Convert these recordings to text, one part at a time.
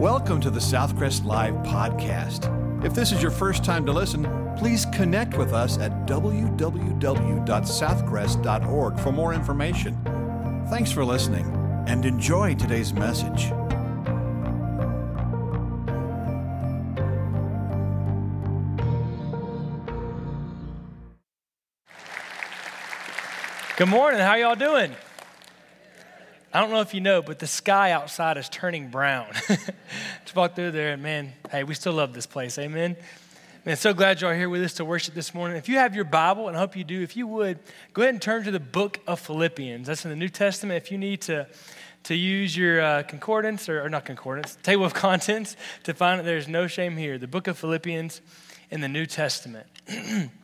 Welcome to the Southcrest Live podcast. If this is your first time to listen, please connect with us at www.southcrest.org for more information. Thanks for listening and enjoy today's message. Good morning. How y'all doing? I don't know if you know, but the sky outside is turning brown. Just walk through there, and man, hey, we still love this place. Amen. Man, so glad y'all are here with us to worship this morning. If you have your Bible, and I hope you do, if you would, go ahead and turn to the book of Philippians. That's in the New Testament. If you need to, to use your uh, concordance, or, or not concordance, table of contents to find that there's no shame here. The book of Philippians in the New Testament.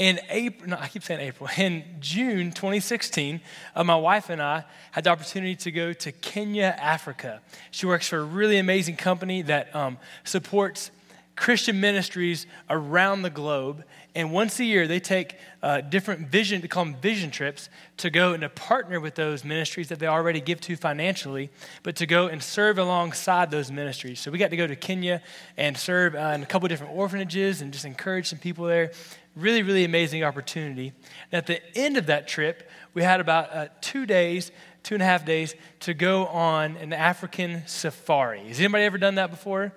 in April, no, I keep saying April, in June 2016, uh, my wife and I had the opportunity to go to Kenya, Africa. She works for a really amazing company that um, supports Christian ministries around the globe. And once a year, they take uh, different vision, they call them vision trips, to go and to partner with those ministries that they already give to financially, but to go and serve alongside those ministries. So we got to go to Kenya and serve uh, in a couple different orphanages and just encourage some people there. Really, really amazing opportunity. And at the end of that trip, we had about uh, two days, two and a half days to go on an African safari. Has anybody ever done that before?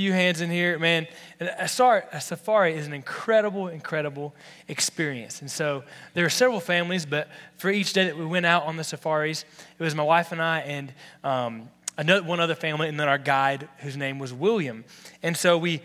Few hands in here, man. a safari is an incredible, incredible experience. And so there were several families, but for each day that we went out on the safaris, it was my wife and I and um, another, one other family, and then our guide, whose name was William. And so we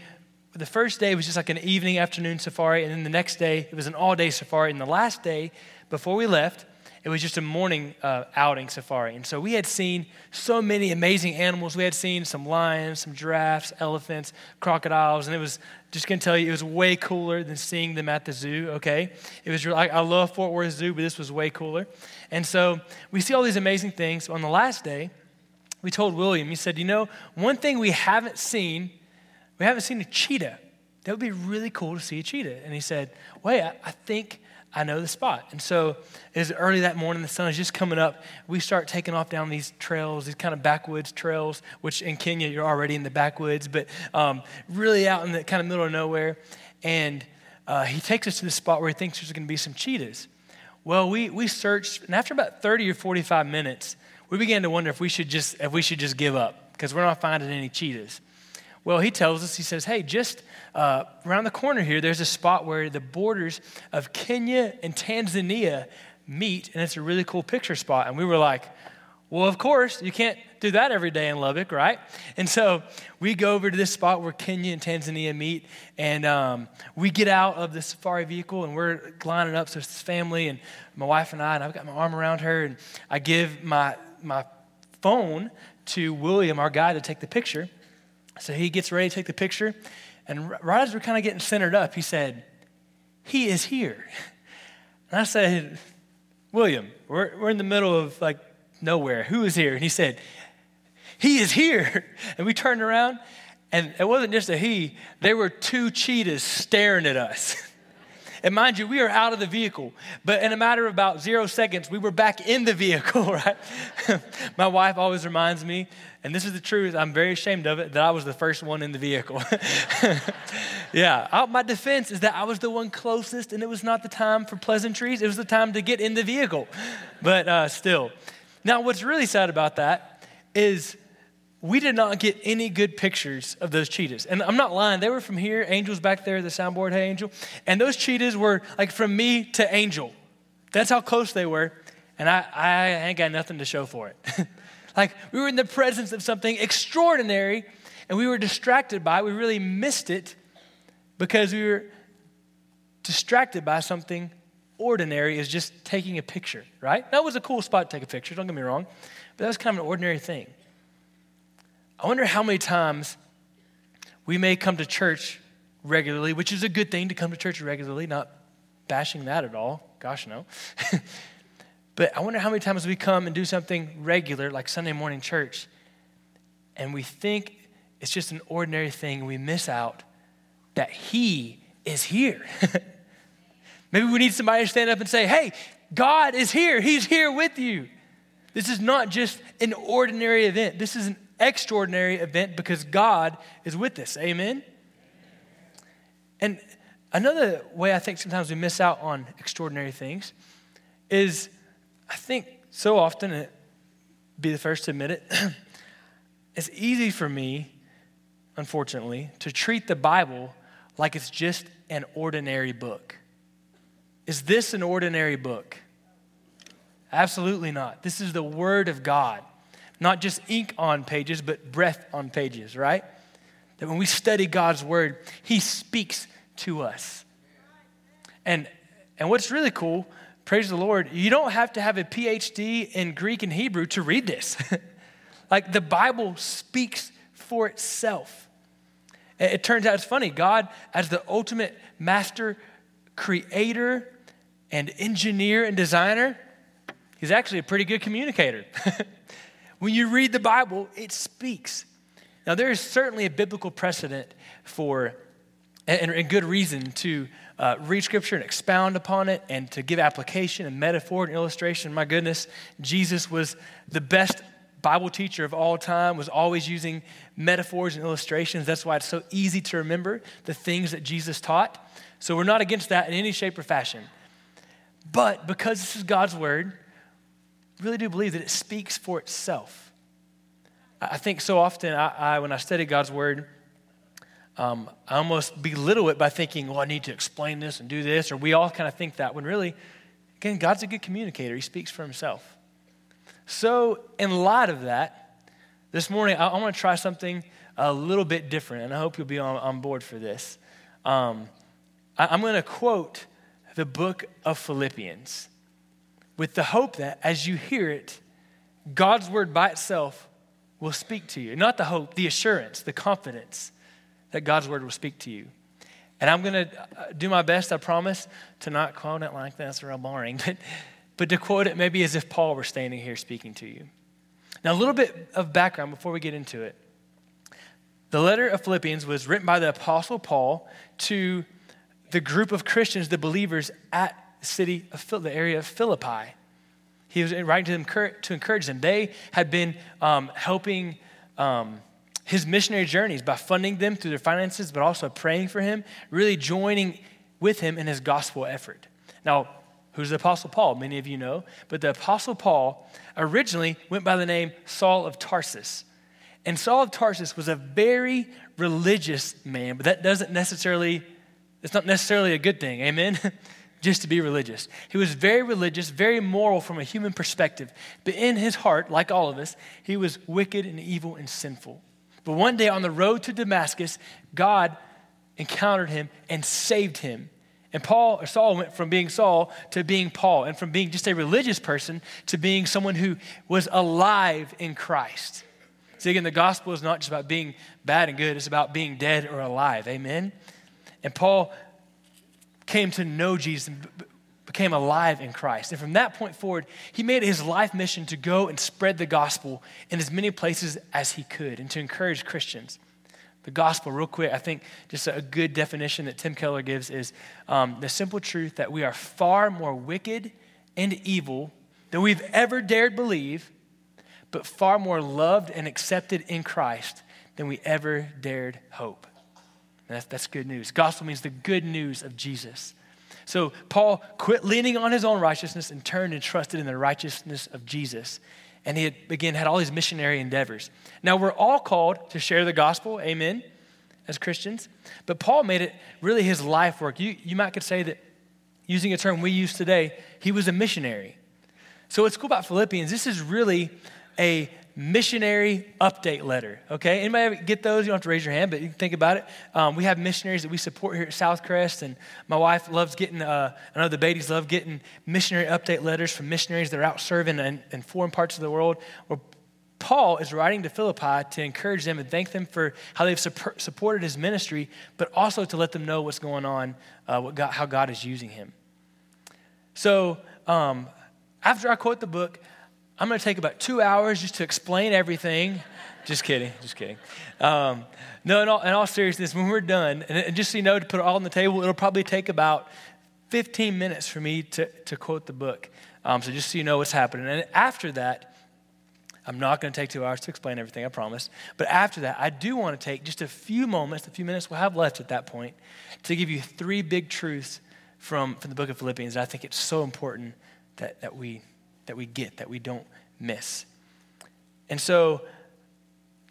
the first day was just like an evening, afternoon safari, and then the next day it was an all day safari. And the last day, before we left, it was just a morning uh, outing safari. And so we had seen so many amazing animals. We had seen some lions, some giraffes, elephants, crocodiles, and it was just gonna tell you, it was way cooler than seeing them at the zoo, okay? It was really, I love Fort Worth Zoo, but this was way cooler. And so we see all these amazing things. On the last day, we told William, he said, You know, one thing we haven't seen we haven't seen a cheetah. That would be really cool to see a cheetah. And he said, Wait, I, I think I know the spot. And so it was early that morning, the sun is just coming up. We start taking off down these trails, these kind of backwoods trails, which in Kenya you're already in the backwoods, but um, really out in the kind of middle of nowhere. And uh, he takes us to the spot where he thinks there's going to be some cheetahs. Well, we, we searched, and after about 30 or 45 minutes, we began to wonder if we should just, if we should just give up because we're not finding any cheetahs. Well, he tells us, he says, hey, just uh, around the corner here, there's a spot where the borders of Kenya and Tanzania meet, and it's a really cool picture spot. And we were like, well, of course, you can't do that every day in Lubbock, right? And so we go over to this spot where Kenya and Tanzania meet, and um, we get out of the safari vehicle and we're lining up. So it's this family and my wife and I, and I've got my arm around her, and I give my, my phone to William, our guy, to take the picture. So he gets ready to take the picture. And right as we're kind of getting centered up, he said, He is here. And I said, William, we're, we're in the middle of like nowhere. Who is here? And he said, He is here. And we turned around, and it wasn't just a he, there were two cheetahs staring at us. And mind you, we are out of the vehicle, but in a matter of about zero seconds, we were back in the vehicle, right? My wife always reminds me, and this is the truth, I'm very ashamed of it, that I was the first one in the vehicle. yeah, my defense is that I was the one closest, and it was not the time for pleasantries, it was the time to get in the vehicle. But uh, still. Now, what's really sad about that is we did not get any good pictures of those cheetahs. And I'm not lying, they were from here. Angel's back there, the soundboard, hey, Angel. And those cheetahs were like from me to Angel. That's how close they were. And I, I ain't got nothing to show for it. like we were in the presence of something extraordinary and we were distracted by it. We really missed it because we were distracted by something ordinary is just taking a picture, right? That was a cool spot to take a picture, don't get me wrong, but that was kind of an ordinary thing. I wonder how many times we may come to church regularly, which is a good thing to come to church regularly, not bashing that at all. Gosh, no. but I wonder how many times we come and do something regular, like Sunday morning church, and we think it's just an ordinary thing, and we miss out that He is here. Maybe we need somebody to stand up and say, Hey, God is here. He's here with you. This is not just an ordinary event, this is an extraordinary event because God is with us. Amen? And another way I think sometimes we miss out on extraordinary things is I think so often, be the first to admit it, it's easy for me, unfortunately, to treat the Bible like it's just an ordinary book. Is this an ordinary book? Absolutely not. This is the Word of God. Not just ink on pages, but breath on pages, right? That when we study God's Word, He speaks to us. And, and what's really cool, praise the Lord, you don't have to have a PhD in Greek and Hebrew to read this. like the Bible speaks for itself. It turns out it's funny. God, as the ultimate master creator and engineer and designer, he's actually a pretty good communicator. when you read the Bible, it speaks. Now, there is certainly a biblical precedent for, and, good reason to uh, read Scripture and expound upon it and to give application and metaphor and illustration. My goodness, Jesus was the best Bible teacher of all time, was always using metaphors and illustrations. That's why it's so easy to remember the things that Jesus taught. So we're not against that in any shape or fashion. But because this is God's word, really do believe that it speaks for itself. I think so often, I, I when I study God's word, um, I almost belittle it by thinking, well, I need to explain this and do this, or we all kind of think that, when really, again, God's a good communicator. He speaks for himself. So, in light of that, this morning, I, I want to try something a little bit different, and I hope you'll be on, on board for this. Um, I, I'm going to quote the book of Philippians with the hope that as you hear it, God's word by itself will speak to you. Not the hope, the assurance, the confidence that God's word will speak to you. And I'm going to uh, do my best, I promise, to not quote it like that, that's real boring, but, but to quote it maybe as if Paul were standing here speaking to you. Now, a little bit of background before we get into it. The letter of Philippians was written by the Apostle Paul to the group of Christians, the believers at city of the area of Philippi. He was writing to them to encourage them. They had been um, helping um, his missionary journeys by funding them through their finances, but also praying for him, really joining with him in his gospel effort. Now, who's the Apostle Paul? Many of you know, but the Apostle Paul originally went by the name Saul of Tarsus. And Saul of Tarsus was a very religious man, but that doesn't necessarily, it's not necessarily a good thing. Amen? just to be religious. He was very religious, very moral from a human perspective. But in his heart, like all of us, he was wicked and evil and sinful. But one day on the road to Damascus, God encountered him and saved him. And Paul or Saul went from being Saul to being Paul, and from being just a religious person to being someone who was alive in Christ. See, again, the gospel is not just about being bad and good, it's about being dead or alive. Amen? And Paul came to know Jesus and became alive in Christ. And from that point forward, he made it his life mission to go and spread the gospel in as many places as he could and to encourage Christians. The gospel, real quick, I think just a good definition that Tim Keller gives is um, the simple truth that we are far more wicked and evil than we've ever dared believe, but far more loved and accepted in Christ than we ever dared hope. That's, that's good news. Gospel means the good news of Jesus. So Paul quit leaning on his own righteousness and turned and trusted in the righteousness of Jesus. And he had, again had all these missionary endeavors. Now we're all called to share the gospel, amen, as Christians. But Paul made it really his life work. You, you might could say that, using a term we use today, he was a missionary. So what's cool about Philippians, this is really a missionary update letter. Okay, anybody get those? You don't have to raise your hand, but you can think about it. Um, we have missionaries that we support here at Southcrest, and my wife loves getting. Uh, I know the babies love getting missionary update letters from missionaries that are out serving in, in foreign parts of the world. Where Paul is writing to Philippi to encourage them and thank them for how they've supported his ministry, but also to let them know what's going on, uh, what God, how God is using him. So um, after I quote the book, I'm going to take about two hours just to explain everything. just kidding, just kidding. Um, no, in all, in all, seriousness, when we're done, and, and, just so you know, to put it all on the table, it'll probably take about 15 minutes for me to, to quote the book. Um, so just so you know what's happening. And after that, I'm not going to take two hours to explain everything, I promise. But after that, I do want to take just a few moments, a few minutes we'll have left at that point, to give you three big truths from, from the book of Philippians. I think it's so important that, that, we, that we get, that we don't miss. And so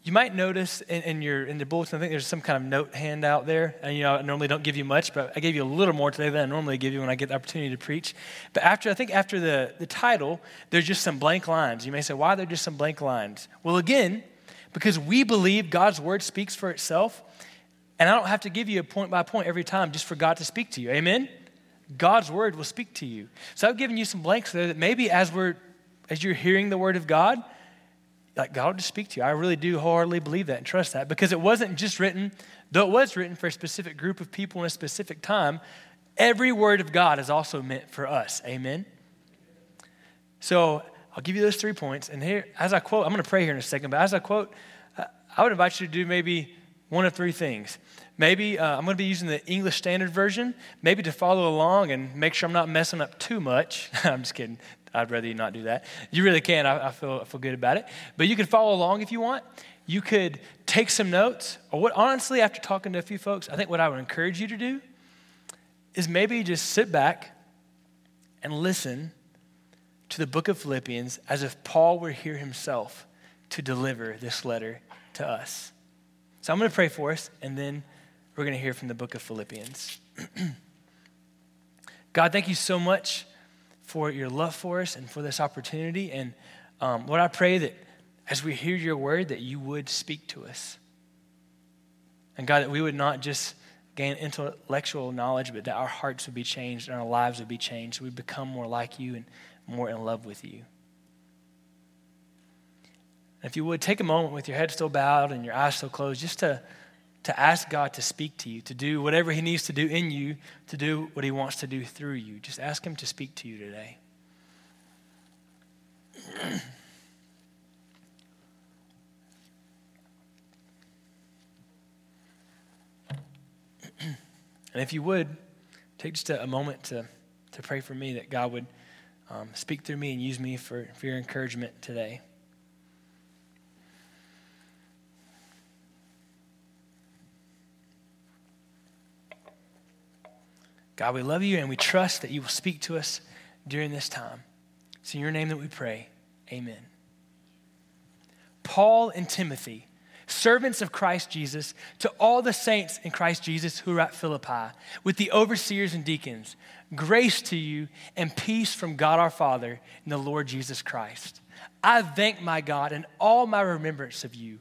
you might notice in, in, your in the bulletin, I think there's some kind of note handout there. And you know, I normally don't give you much, but I gave you a little more today than I normally give you when I get the opportunity to preach. But after I think after the, the title, there's just some blank lines. You may say, why are there just some blank lines? Well, again, because we believe God's word speaks for itself, and I don't have to give you a point by point every time just for God to speak to you. Amen? God's word will speak to you. So I've given you some blanks there that maybe as we're as you're hearing the word of God, like God will just speak to you. I really do wholeheartedly believe that and trust that because it wasn't just written, though it was written for a specific group of people in a specific time, every word of God is also meant for us. Amen? So I'll give you those three points. And here, as I quote, I'm going to pray here in a second, but as I quote, I would invite you to do maybe one of three things. Maybe uh, I'm going to be using the English Standard Version, maybe to follow along and make sure I'm not messing up too much. I'm just kidding. I'd rather you not do that. You really can. I, I, feel, I feel good about it. But you can follow along if you want. You could take some notes. Or what, honestly, after talking to a few folks, I think what I would encourage you to do is maybe just sit back and listen to the book of Philippians as if Paul were here himself to deliver this letter to us. So I'm going to pray for us, and then we're going to hear from the book of Philippians. God, thank you so much for your love for us and for this opportunity. And um, Lord, I pray that as we hear your word, that you would speak to us. And God, that we would not just gain intellectual knowledge, but that our hearts would be changed and our lives would be changed. We'd become more like you and more in love with you. If you would take a moment with your head still bowed and your eyes still closed, just to to ask God to speak to you, to do whatever He needs to do in you, to do what He wants to do through you. Just ask Him to speak to you today. and if you would, take just a, a, moment to, to pray for me that God would um, speak through me and use me for, for your encouragement today. God, we love you and we trust that you will speak to us during this time. It's in your name that we pray. Amen. Paul and Timothy, servants of Christ Jesus, to all the saints in Christ Jesus who are at Philippi, with the overseers and deacons, grace to you and peace from God our Father and the Lord Jesus Christ. I thank my God in all my remembrance of you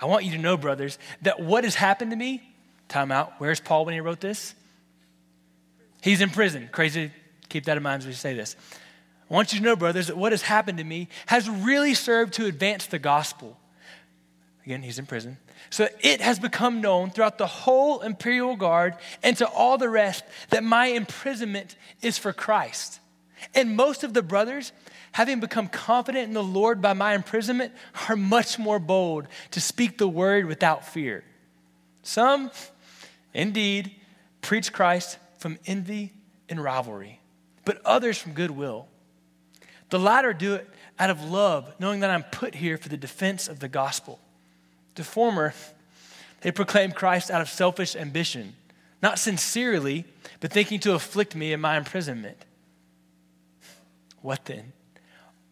I want you to know, brothers, that what has happened to me, time out, where's Paul when he wrote this? He's in prison. Crazy, keep that in mind as we say this. I want you to know, brothers, that what has happened to me has really served to advance the gospel. Again, he's in prison. So it has become known throughout the whole imperial guard and to all the rest that my imprisonment is for Christ. And most of the brothers having become confident in the Lord by my imprisonment, are much more bold to speak the word without fear. Some, indeed, preach Christ from envy and rivalry, but others from goodwill. The latter do it out of love, knowing that I'm put here for the defense of the gospel. The former, they proclaim Christ out of selfish ambition, not sincerely, but thinking to afflict me in my imprisonment. What then?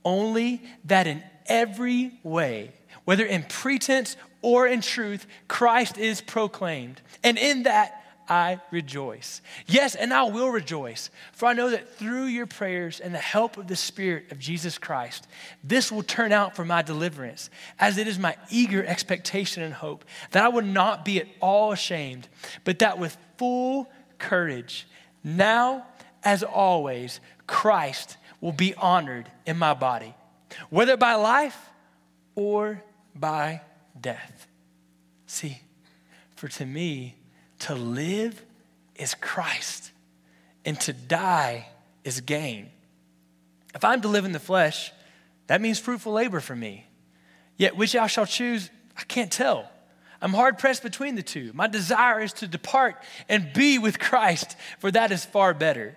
Only that in every way, whether in pretense or in truth, Christ is proclaimed. And in that, I rejoice. Yes, and I will rejoice, for I know that through your prayers and the help of the Spirit of Jesus Christ, this will turn out for my deliverance, as it is my eager expectation and hope that I will not be at all ashamed, but that with full courage, now as always, Christ will be honored in my body, whether by life or by death. See, for to me, to live is Christ, and to die is gain. If I'm to live in the flesh, that means fruitful labor for me. Yet which I shall choose, I can't tell. I'm hard pressed between the two. My desire is to depart and be with Christ, for that is far better.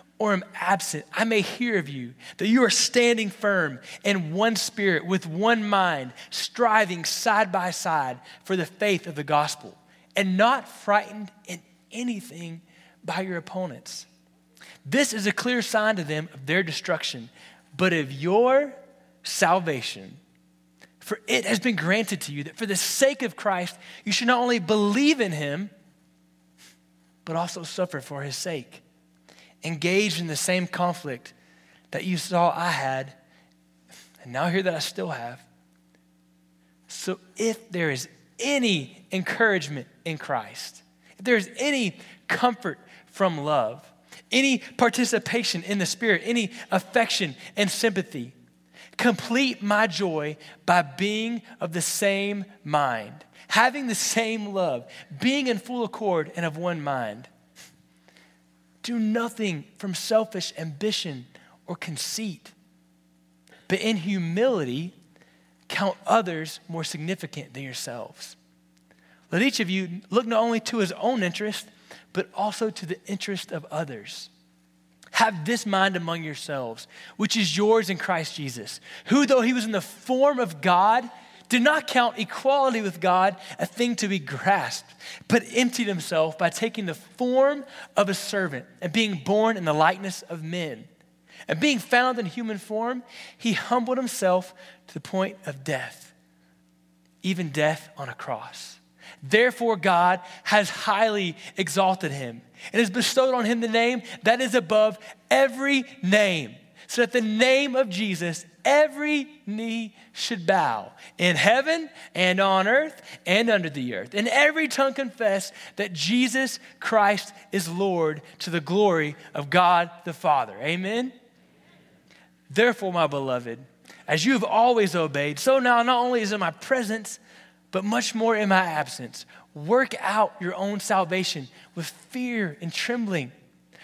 or am absent, I may hear of you, that you are standing firm in one spirit, with one mind, striving side by side for the faith of the gospel, and not frightened in anything by your opponents. This is a clear sign to them of their destruction, but of your salvation. For it has been granted to you that for the sake of Christ, you should not only believe in him, but also suffer for his sake. Engaged in the same conflict that you saw I had, and now hear that I still have. So if there is any encouragement in Christ, if there is any comfort from love, any participation in the Spirit, any affection and sympathy. Complete my joy by being of the same mind, having the same love, being in full accord and of one mind. Do nothing from selfish ambition or conceit, but in humility, count others more significant than yourselves. Let each of you look not only to his own interest, but also to the interest of others. Have this mind among yourselves, which is yours in Christ Jesus, who, though he was in the form of God, did not count equality with God a thing to be grasped, but emptied himself by taking the form of a servant and being born in the likeness of men. And being found in human form, he humbled himself to the point of death, even death on a cross. Therefore, God has highly exalted him and has bestowed on him the name that is above every name, so that the name of Jesus every knee should bow in heaven and on earth and under the earth, and every tongue confess that Jesus Christ is Lord to the glory of God the Father. Amen. Therefore, my beloved, as you have always obeyed, so now not only is in my presence, but much more in my absence. Work out your own salvation with fear and trembling.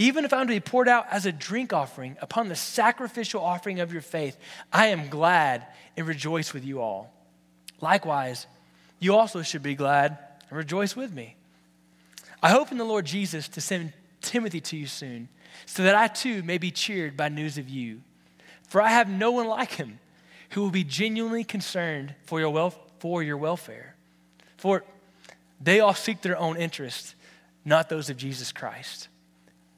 Even if I'm to be poured out as a drink offering upon the sacrificial offering of your faith, I am glad and rejoice with you all. Likewise, you also should be glad and rejoice with me. I hope in the Lord Jesus to send Timothy to you soon, so that I too may be cheered by news of you. For I have no one like him who will be genuinely concerned for your welfare for your welfare. For they all seek their own interests, not those of Jesus Christ.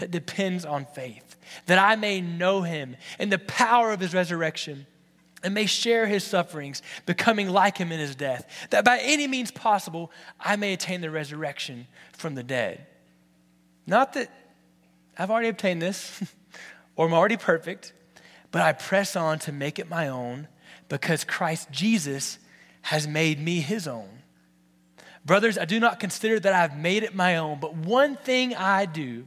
that depends on faith, that I may know him and the power of his resurrection and may share his sufferings, becoming like him in his death, that by any means possible I may attain the resurrection from the dead. Not that I've already obtained this or I'm already perfect, but I press on to make it my own because Christ Jesus has made me his own. Brothers, I do not consider that I've made it my own, but one thing I do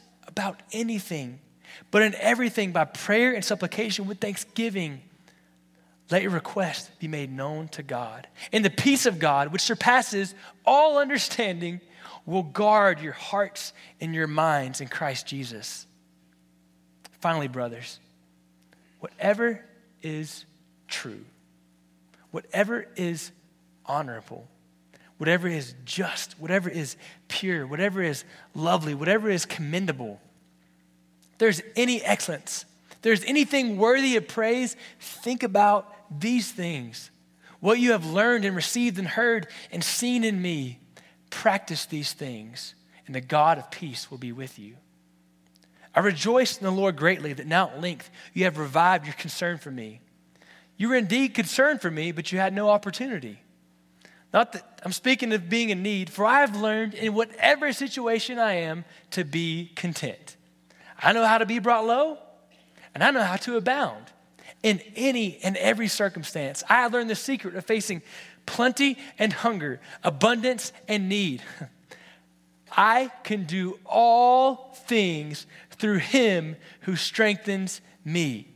about anything, but in everything by prayer and supplication with thanksgiving. Let your request be made known to God. And the peace of God, which surpasses all understanding, will guard your hearts and your minds in Christ Jesus. Finally, brothers, whatever is true, whatever is honorable, whatever is just, whatever is pure, whatever is lovely, whatever is commendable, there's any excellence, there's anything worthy of praise, think about these things. What you have learned and received and heard and seen in me, practice these things, and the God of peace will be with you. I rejoice in the Lord greatly that now at length you have revived your concern for me. You were indeed concerned for me, but you had no opportunity. Not that I'm speaking of being in need, for I have learned in whatever situation I am to be content. I know how to be brought low, and I know how to abound in any and every circumstance. I have learned the secret of facing plenty and hunger, abundance and need. I can do all things through him who strengthens me.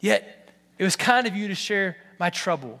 Yet, it was kind of you to share my trouble.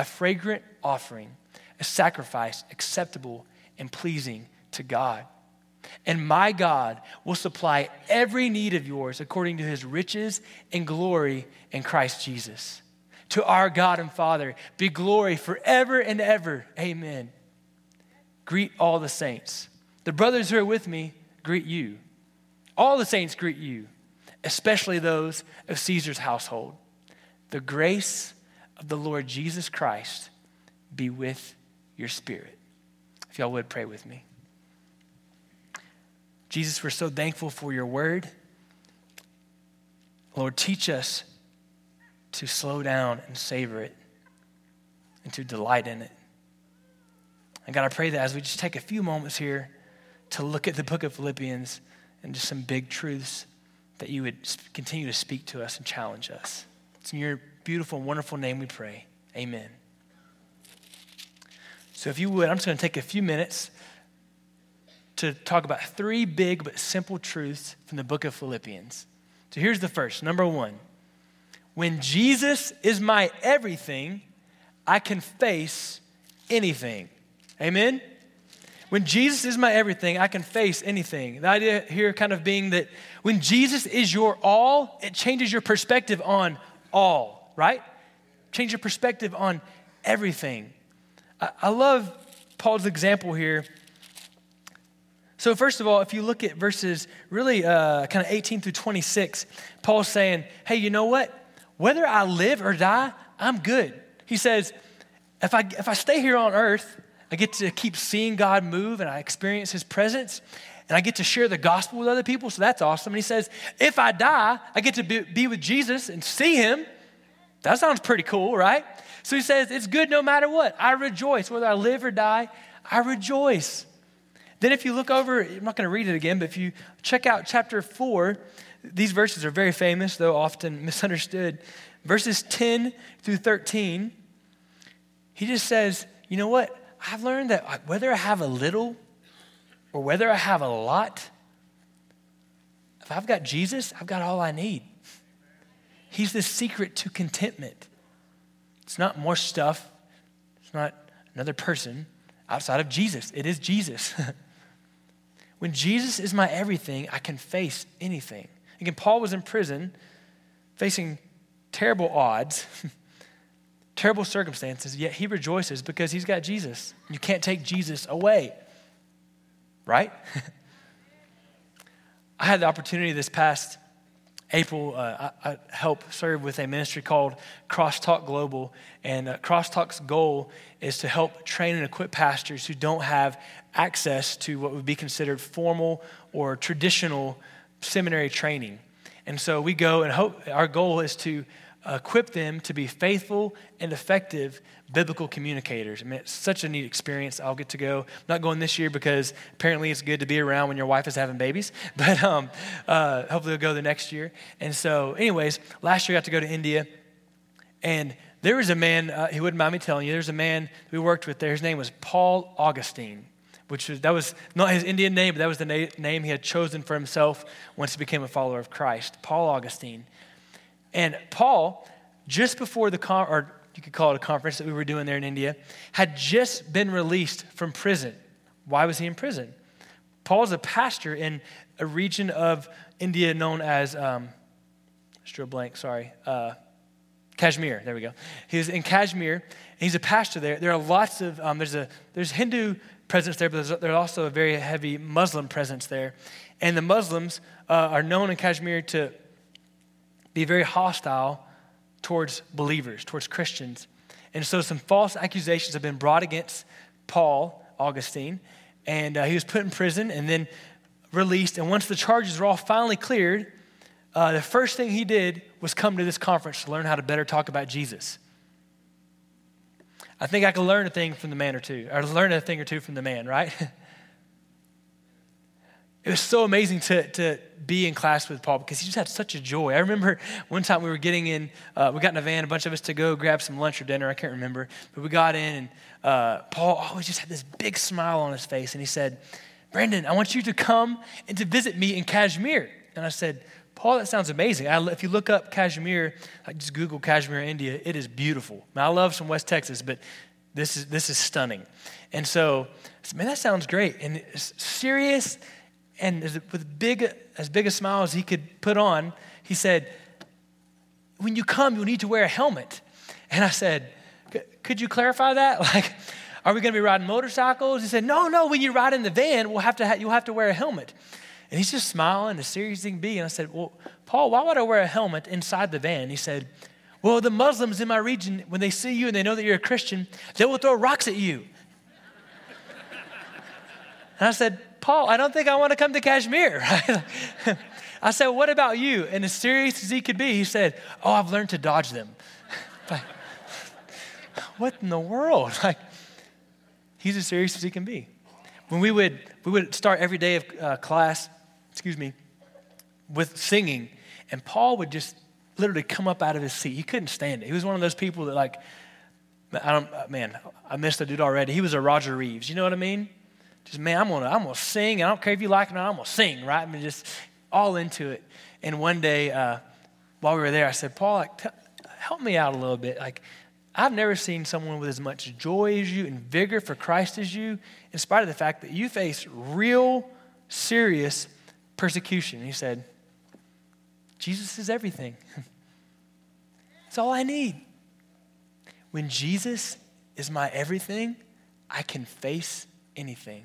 a fragrant offering, a sacrifice acceptable and pleasing to God. And my God will supply every need of yours according to his riches and glory in Christ Jesus. To our God and Father be glory forever and ever. Amen. Greet all the saints. The brothers who are with me greet you. All the saints greet you, especially those of Caesar's household. The grace of the Lord Jesus Christ be with your spirit. If y'all would pray with me. Jesus, we're so thankful for your word. Lord, teach us to slow down and savor it and to delight in it. And God, I pray that as we just take a few moments here to look at the book of Philippians and just some big truths, that you would continue to speak to us and challenge us. It's in your beautiful and wonderful name we pray. Amen. So, if you would, I'm just going to take a few minutes to talk about three big but simple truths from the book of Philippians. So here's the first. Number one, when Jesus is my everything, I can face anything. Amen? When Jesus is my everything, I can face anything. The idea here kind of being that when Jesus is your all, it changes your perspective on all, right? Change your perspective on everything. I, I love Paul's example here so, first of all, if you look at verses really uh, kind of 18 through 26, Paul's saying, hey, you know what? Whether I live or die, I'm good. He says, if I, if I stay here on earth, I get to keep seeing God move and I experience his presence and I get to share the gospel with other people, so that's awesome. And he says, if I die, I get to be, be with Jesus and see him. That sounds pretty cool, right? So he says, it's good no matter what. I rejoice. Whether I live or die, I rejoice. Then, if you look over, I'm not going to read it again, but if you check out chapter 4, these verses are very famous, though often misunderstood. Verses 10 through 13, he just says, You know what? I've learned that whether I have a little or whether I have a lot, if I've got Jesus, I've got all I need. He's the secret to contentment. It's not more stuff, it's not another person outside of Jesus. It is Jesus. When Jesus is my everything, I can face anything. Again, Paul was in prison facing terrible odds, terrible circumstances, yet he rejoices because he's got Jesus. You can't take Jesus away, right? I had the opportunity this past April, uh, I, I help serve with a ministry called Crosstalk Global. And uh, Crosstalk's goal is to help train and equip pastors who don't have access to what would be considered formal or traditional seminary training. And so we go and hope, our goal is to equip them to be faithful and effective biblical communicators. I mean, it's such a neat experience. I'll get to go. I'm not going this year because apparently it's good to be around when your wife is having babies, but um, uh, hopefully we'll go the next year. And so, anyways, last year I got to go to India, and there was a man, uh, he wouldn't mind me telling you, there's a man we worked with there. His name was Paul Augustine. Which was, that was not his Indian name, but that was the na- name he had chosen for himself once he became a follower of Christ, Paul Augustine. And Paul just before the con, or you could call it a conference that we were doing there in India, had just been released from prison. Why was he in prison? Paul's a pastor in a region of India known as, um, blank, sorry, uh, Kashmir. There we go. He was in Kashmir. he's a pastor there. There are lots of um, there's a there's Hindu presence there, but there's, there's, also a very heavy Muslim presence there, and the Muslims uh, are known in Kashmir to be very hostile towards believers, towards Christians, and so some false accusations have been brought against Paul Augustine, and uh, he was put in prison and then released. And once the charges were all finally cleared, uh, the first thing he did was come to this conference to learn how to better talk about Jesus. I think I could learn a thing from the man or two, or learn a thing or two from the man, right? it was so amazing to, to be in class with Paul because he just had such a joy. I remember one time we were getting in, uh, we got in a van, a bunch of us to go grab some lunch or dinner, I can't remember. But we got in, and uh, Paul always just had this big smile on his face, and he said, Brandon, I want you to come and to visit me in Kashmir. And I said, Paul, that sounds amazing. I, if you look up Kashmir, like just Google Kashmir, India, it is beautiful. I love some West Texas, but this is, this is stunning. And so I said, man, that sounds great. And serious and with big, as big a smile as he could put on, he said, when you come, you'll need to wear a helmet. And I said, could you clarify that? Like, are we going to be riding motorcycles? He said, no, no, when you ride in the van, we'll have to ha- you'll have to wear a helmet. And he's just smiling as serious as he can be. And I said, Well, Paul, why would I wear a helmet inside the van? He said, Well, the Muslims in my region, when they see you and they know that you're a Christian, they will throw rocks at you. and I said, Paul, I don't think I want to come to Kashmir. I said, What about you? And as serious as he could be, he said, Oh, I've learned to dodge them. what in the world? Like, he's as serious as he can be. When we would, we would start every day of uh, class excuse me, with singing. And Paul would just literally come up out of his seat. He couldn't stand it. He was one of those people that, like, I don't, uh, man, I missed the dude already. He was a Roger Reeves. You know what I mean? Just, man, I'm gonna, I'm gonna sing. And I don't care if you like it or not, I'm gonna sing, right? I mean, just all into it. And one day, uh, while we were there, I said, Paul, like, t- help me out a little bit. Like, I've never seen someone with as much joy as you and vigor for Christ as you, in spite of the fact that you face real, serious persecution. He said, Jesus is everything. It's all I need. When Jesus is my everything, I can face anything.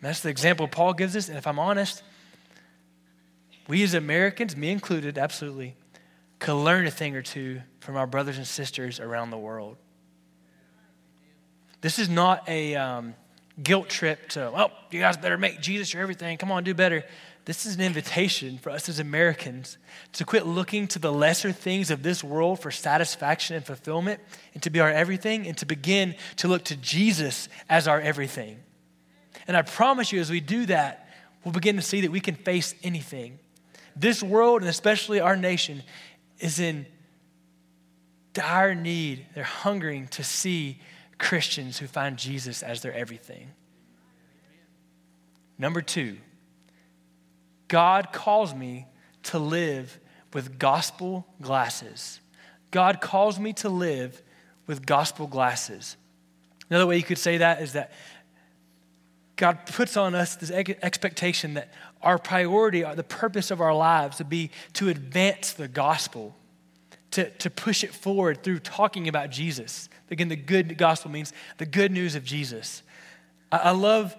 And that's the example Paul gives us. And if I'm honest, we as Americans, me included, absolutely, could learn a thing or two from our brothers and sisters around the world. This is not a, um, guilt trip to, oh, you guys better make Jesus your everything. Come on, do better. This is an invitation for us as Americans to quit looking to the lesser things of this world for satisfaction and fulfillment and to be our everything and to begin to look to Jesus as our everything. And I promise you, as we do that, we'll begin to see that we can face anything. This world, and especially our nation, is in dire need. They're hungering to see Christians who find Jesus as their everything. Number two, God calls me to live with gospel glasses. God calls me to live with gospel glasses. Another way you could say that is that God puts on us this expectation that our priority, the purpose of our lives, to be to advance the gospel, to, to push it forward through talking about Jesus. Again, the good gospel means the good news of Jesus. I, I love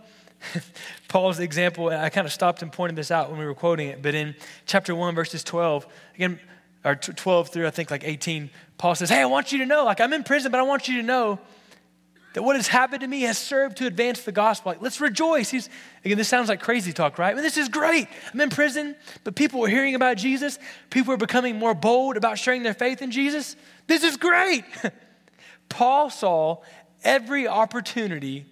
Paul's example. I kind of stopped and pointed this out when we were quoting it, but in chapter 1, verses 12, again, or 12 through I think like 18, Paul says, Hey, I want you to know, like I'm in prison, but I want you to know that what has happened to me has served to advance the gospel. Like, let's rejoice. He's, again, this sounds like crazy talk, right? But this is great. I'm in prison, but people are hearing about Jesus. People are becoming more bold about sharing their faith in Jesus. This is great. Paul saw every opportunity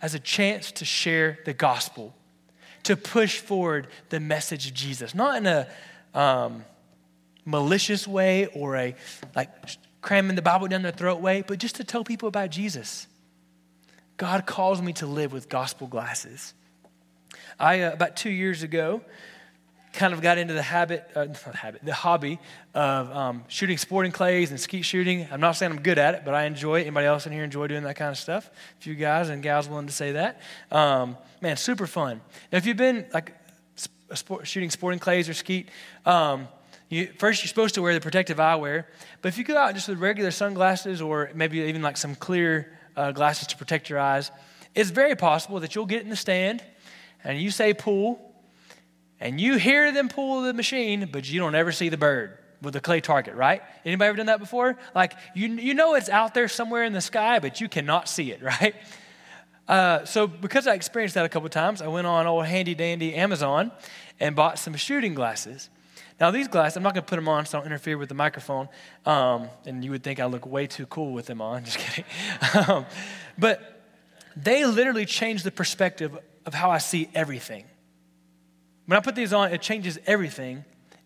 as a chance to share the gospel, to push forward the message of Jesus, not in a um, malicious way or a like cramming the Bible down their throat way, but just to tell people about Jesus. God calls me to live with gospel glasses. I, uh, about two years ago, kind of got into the habit, uh, not habit, the hobby of um, shooting sporting clays and skeet shooting. I'm not saying I'm good at it, but I enjoy it. Anybody else in here enjoy doing that kind of stuff? A few guys and gals willing to say that. Um, man, super fun. Now, if you've been like sport, shooting sporting clays or skeet, um, you, first you're supposed to wear the protective eyewear, but if you go out just with regular sunglasses or maybe even like some clear uh, glasses to protect your eyes, it's very possible that you'll get in the stand and you say pull, and you hear them pull the machine, but you don't ever see the bird with the clay target, right? Anybody ever done that before? Like you, you know it's out there somewhere in the sky, but you cannot see it, right? Uh, so because I experienced that a couple times, I went on old handy dandy Amazon and bought some shooting glasses. Now these glasses, I'm not going to put them on so I don't interfere with the microphone. Um, and you would think I look way too cool with them on. Just kidding. um, but they literally change the perspective of how I see everything. When I put these on, it changes everything.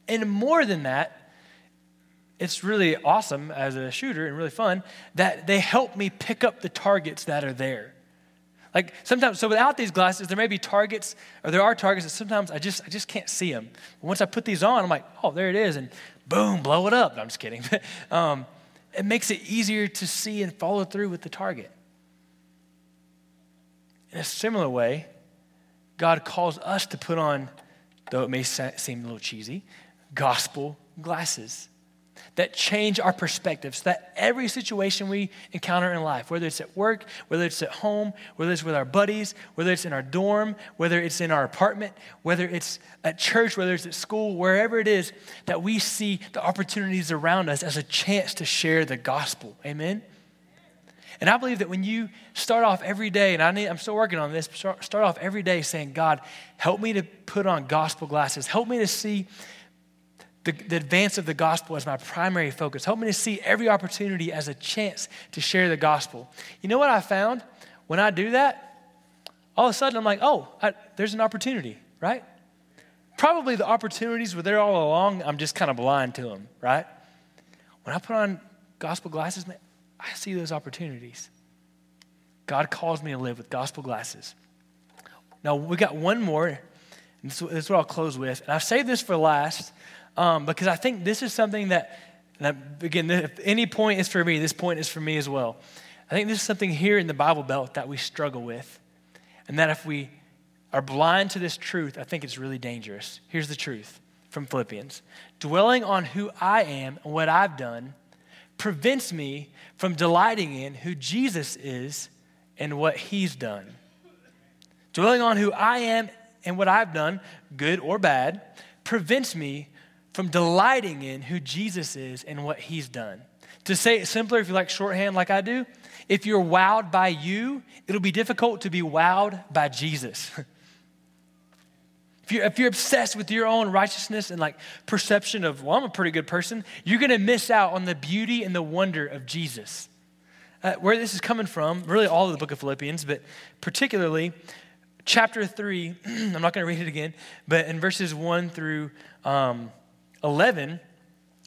And more than that, it's really awesome as a shooter and really fun that they help me pick up the targets that are there. Like sometimes, so without these glasses, there may be targets, or there are targets that sometimes I just I just can't see them. But once I put these on, I'm like, oh, there it is, and boom, blow it up. No, I'm just kidding. um, it makes it easier to see and follow through with the target. In a similar way, God calls us to put on, though it may seem a little cheesy, gospel glasses that change our perspectives. That every situation we encounter in life, whether it's at work, whether it's at home, whether it's with our buddies, whether it's in our dorm, whether it's in our apartment, whether it's at church, whether it's at school, wherever it is, that we see the opportunities around us as a chance to share the gospel. Amen? And I believe that when you start off every day, and I need, I'm still working on this, start off every day saying, God, help me to put on gospel glasses. Help me to see the, the advance of the gospel as my primary focus. Help me to see every opportunity as a chance to share the gospel. You know what I found? When I do that, all of a sudden I'm like, oh, I, there's an opportunity, right? Probably the opportunities were there all along. I'm just kind of blind to them, right? When I put on gospel glasses, man, I see those opportunities. God calls me to live with gospel glasses. Now, we got one more, and this is what I'll close with. And I've saved this for last um, because I think this is something that, that, again, if any point is for me, this point is for me as well. I think this is something here in the Bible Belt that we struggle with. And that if we are blind to this truth, I think it's really dangerous. Here's the truth from Philippians Dwelling on who I am and what I've done prevents me from delighting in who Jesus is and what he's done. Dwelling on who I am and what I've done, good or bad, prevents me from delighting in who Jesus is and what he's done. To say it simpler, if you like shorthand like I do, if you're wowed by you, it'll be difficult to be wowed by Jesus. if, you're, if you're obsessed with your own righteousness and like perception of, well, I'm a pretty good person, you're gonna miss out on the beauty and the wonder of Jesus. Uh, where this is coming from, really all of the book of Philippians, but particularly chapter 3, I'm not to read it again, but in verses 1 through um, 11,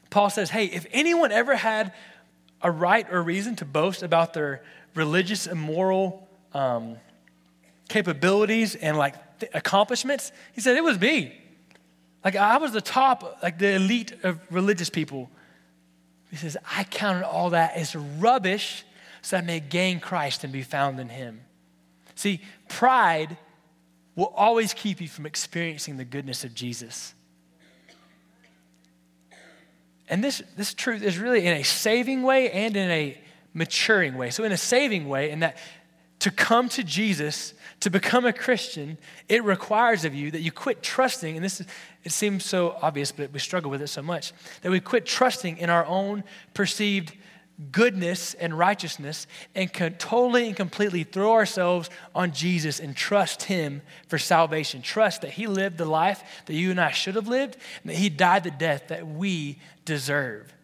Paul says, Hey, if anyone ever had a right or reason to boast about their religious and moral um, capabilities and like th- accomplishments, he said, It was me. Like I was the top, like the elite of religious people. He says, I counted all that as rubbish so I may gain Christ and be found in him. See, pride will always keep you from experiencing the goodness of Jesus. And this, this truth is really in a saving way and in a maturing way. So, in a saving way, in that to come to Jesus, to become a Christian, it requires of you that you quit trusting, and this is, it seems so obvious, but we struggle with it so much, that we quit trusting in our own perceived goodness and righteousness and can totally and completely throw ourselves on Jesus and trust Him for salvation. Trust that He lived the life that you and I should have lived and that He died the death that we deserve.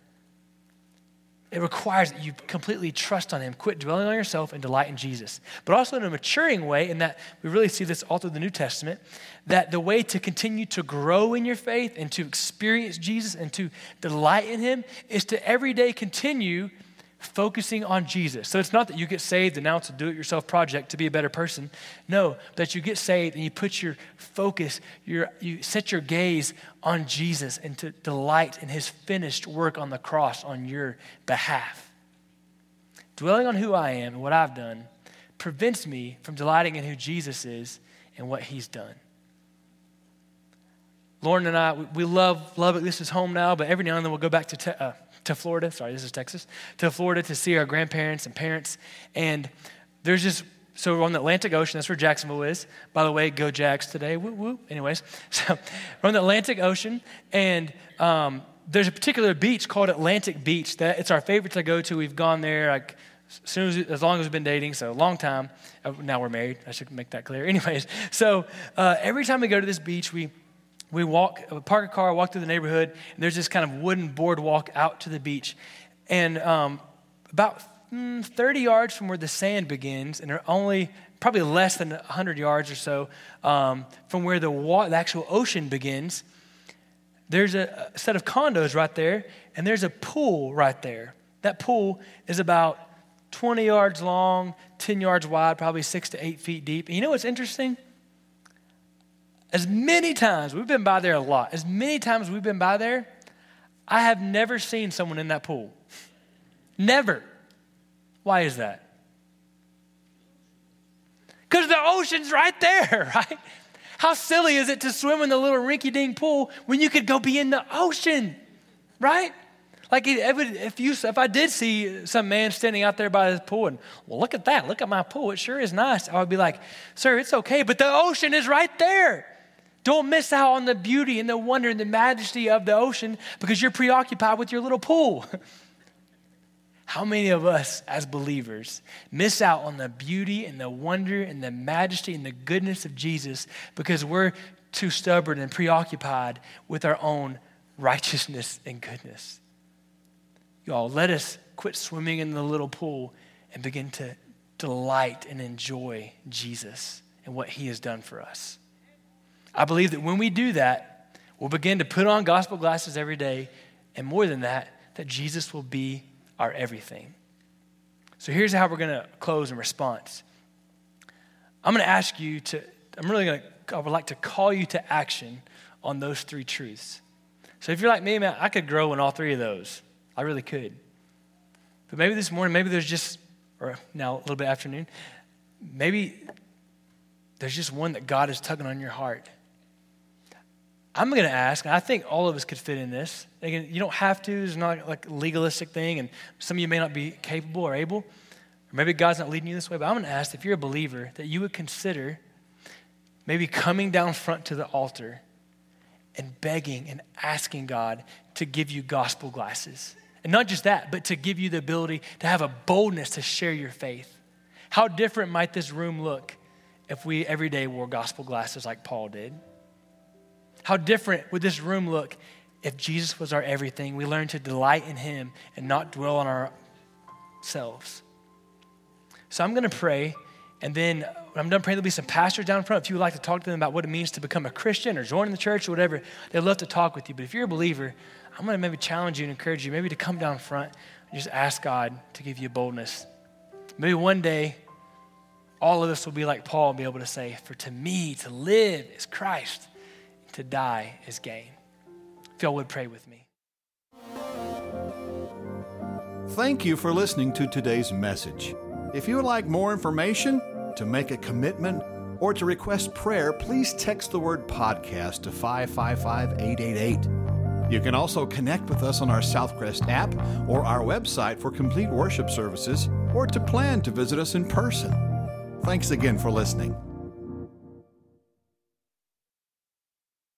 It requires that you completely trust on Him, quit dwelling on yourself, and delight in Jesus. But also in a maturing way, in that we really see this all through the New Testament, that the way to continue to grow in your faith and to experience Jesus and to delight in Him is to every day continue focusing on Jesus. So it's not that you get saved and now it's a do it yourself project to be a better person. No, that you get saved and you put your focus, your, you set your gaze on Jesus and to delight in his finished work on the cross on your behalf. Dwelling on who I am and what I've done prevents me from delighting in who Jesus is and what he's done. Lauren and I, we love Lubbock. This is home now, but every now and then we'll go back to, te- uh, to Florida. Sorry, this is Texas. To Florida to see our grandparents and parents. And there's just, so we're on the Atlantic Ocean. That's where Jacksonville is. By the way, go Jags today. Woo woo. Anyways, so we're on the Atlantic Ocean, and um, there's a particular beach called Atlantic Beach that it's our favorite to go to. We've gone there like as soon as, as long as we've been dating, so a long time. Uh, now we're married. I should make that clear. Anyways, so uh, every time we go to this beach, we we walk, park a car, walk through the neighborhood, and there's this kind of wooden boardwalk out to the beach. And um, about mm, 30 yards from where the sand begins, and only probably less than 100 yards or so um, from where the, wa- the actual ocean begins, there's a, a set of condos right there, and there's a pool right there. That pool is about 20 yards long, 10 yards wide, probably six to eight feet deep. And you know what's interesting? As many times, we've been by there a lot, as many times we've been by there, I have never seen someone in that pool. Never. Why is that? Because the ocean's right there, right? How silly is it to swim in the little rinky dink pool when you could go be in the ocean, right? Like if you, if I did see some man standing out there by his pool and, well, look at that, look at my pool, it sure is nice. I would be like, sir, it's okay, but the ocean is right there. Don't miss out on the beauty and the wonder and the majesty of the ocean because you're preoccupied with your little pool. How many of us as believers miss out on the beauty and the wonder and the majesty and the goodness of Jesus because we're too stubborn and preoccupied with our own righteousness and goodness? Y'all, let us quit swimming in the little pool and begin to delight and enjoy Jesus and what he has done for us. I believe that when we do that, we'll begin to put on gospel glasses every day, and more than that, that Jesus will be our everything. So here's how we're going to close in response. I'm going to ask you to, I'm really going to, I would like to call you to action on those three truths. So if you're like me, man, I could grow in all three of those. I really could. But maybe this morning, maybe there's just, or now a little bit afternoon, maybe there's just one that God is tugging on your heart. I'm going to ask, and I think all of us could fit in this. Again, you don't have to. It's not like a legalistic thing, and some of you may not be capable or able, or maybe God's not leading you this way. But I'm going to ask if you're a believer that you would consider maybe coming down front to the altar and begging and asking God to give you gospel glasses. And not just that, but to give you the ability to have a boldness to share your faith. How different might this room look if we every day wore gospel glasses like Paul did? How different would this room look if Jesus was our everything? We learn to delight in Him and not dwell on ourselves. So I'm going to pray, and then when I'm done praying, there'll be some pastors down front. If you would like to talk to them about what it means to become a Christian or join the church or whatever, they'd love to talk with you. But if you're a believer, I'm going to maybe challenge you and encourage you maybe to come down front and just ask God to give you boldness. Maybe one day, all of us will be like Paul and be able to say, For to me, to live is Christ to die is gain. If y'all would pray with me. Thank you for listening to today's message. If you would like more information, to make a commitment, or to request prayer, please text the word podcast to 555 888. You can also connect with us on our Southcrest app or our website for complete worship services or to plan to visit us in person. Thanks again for listening.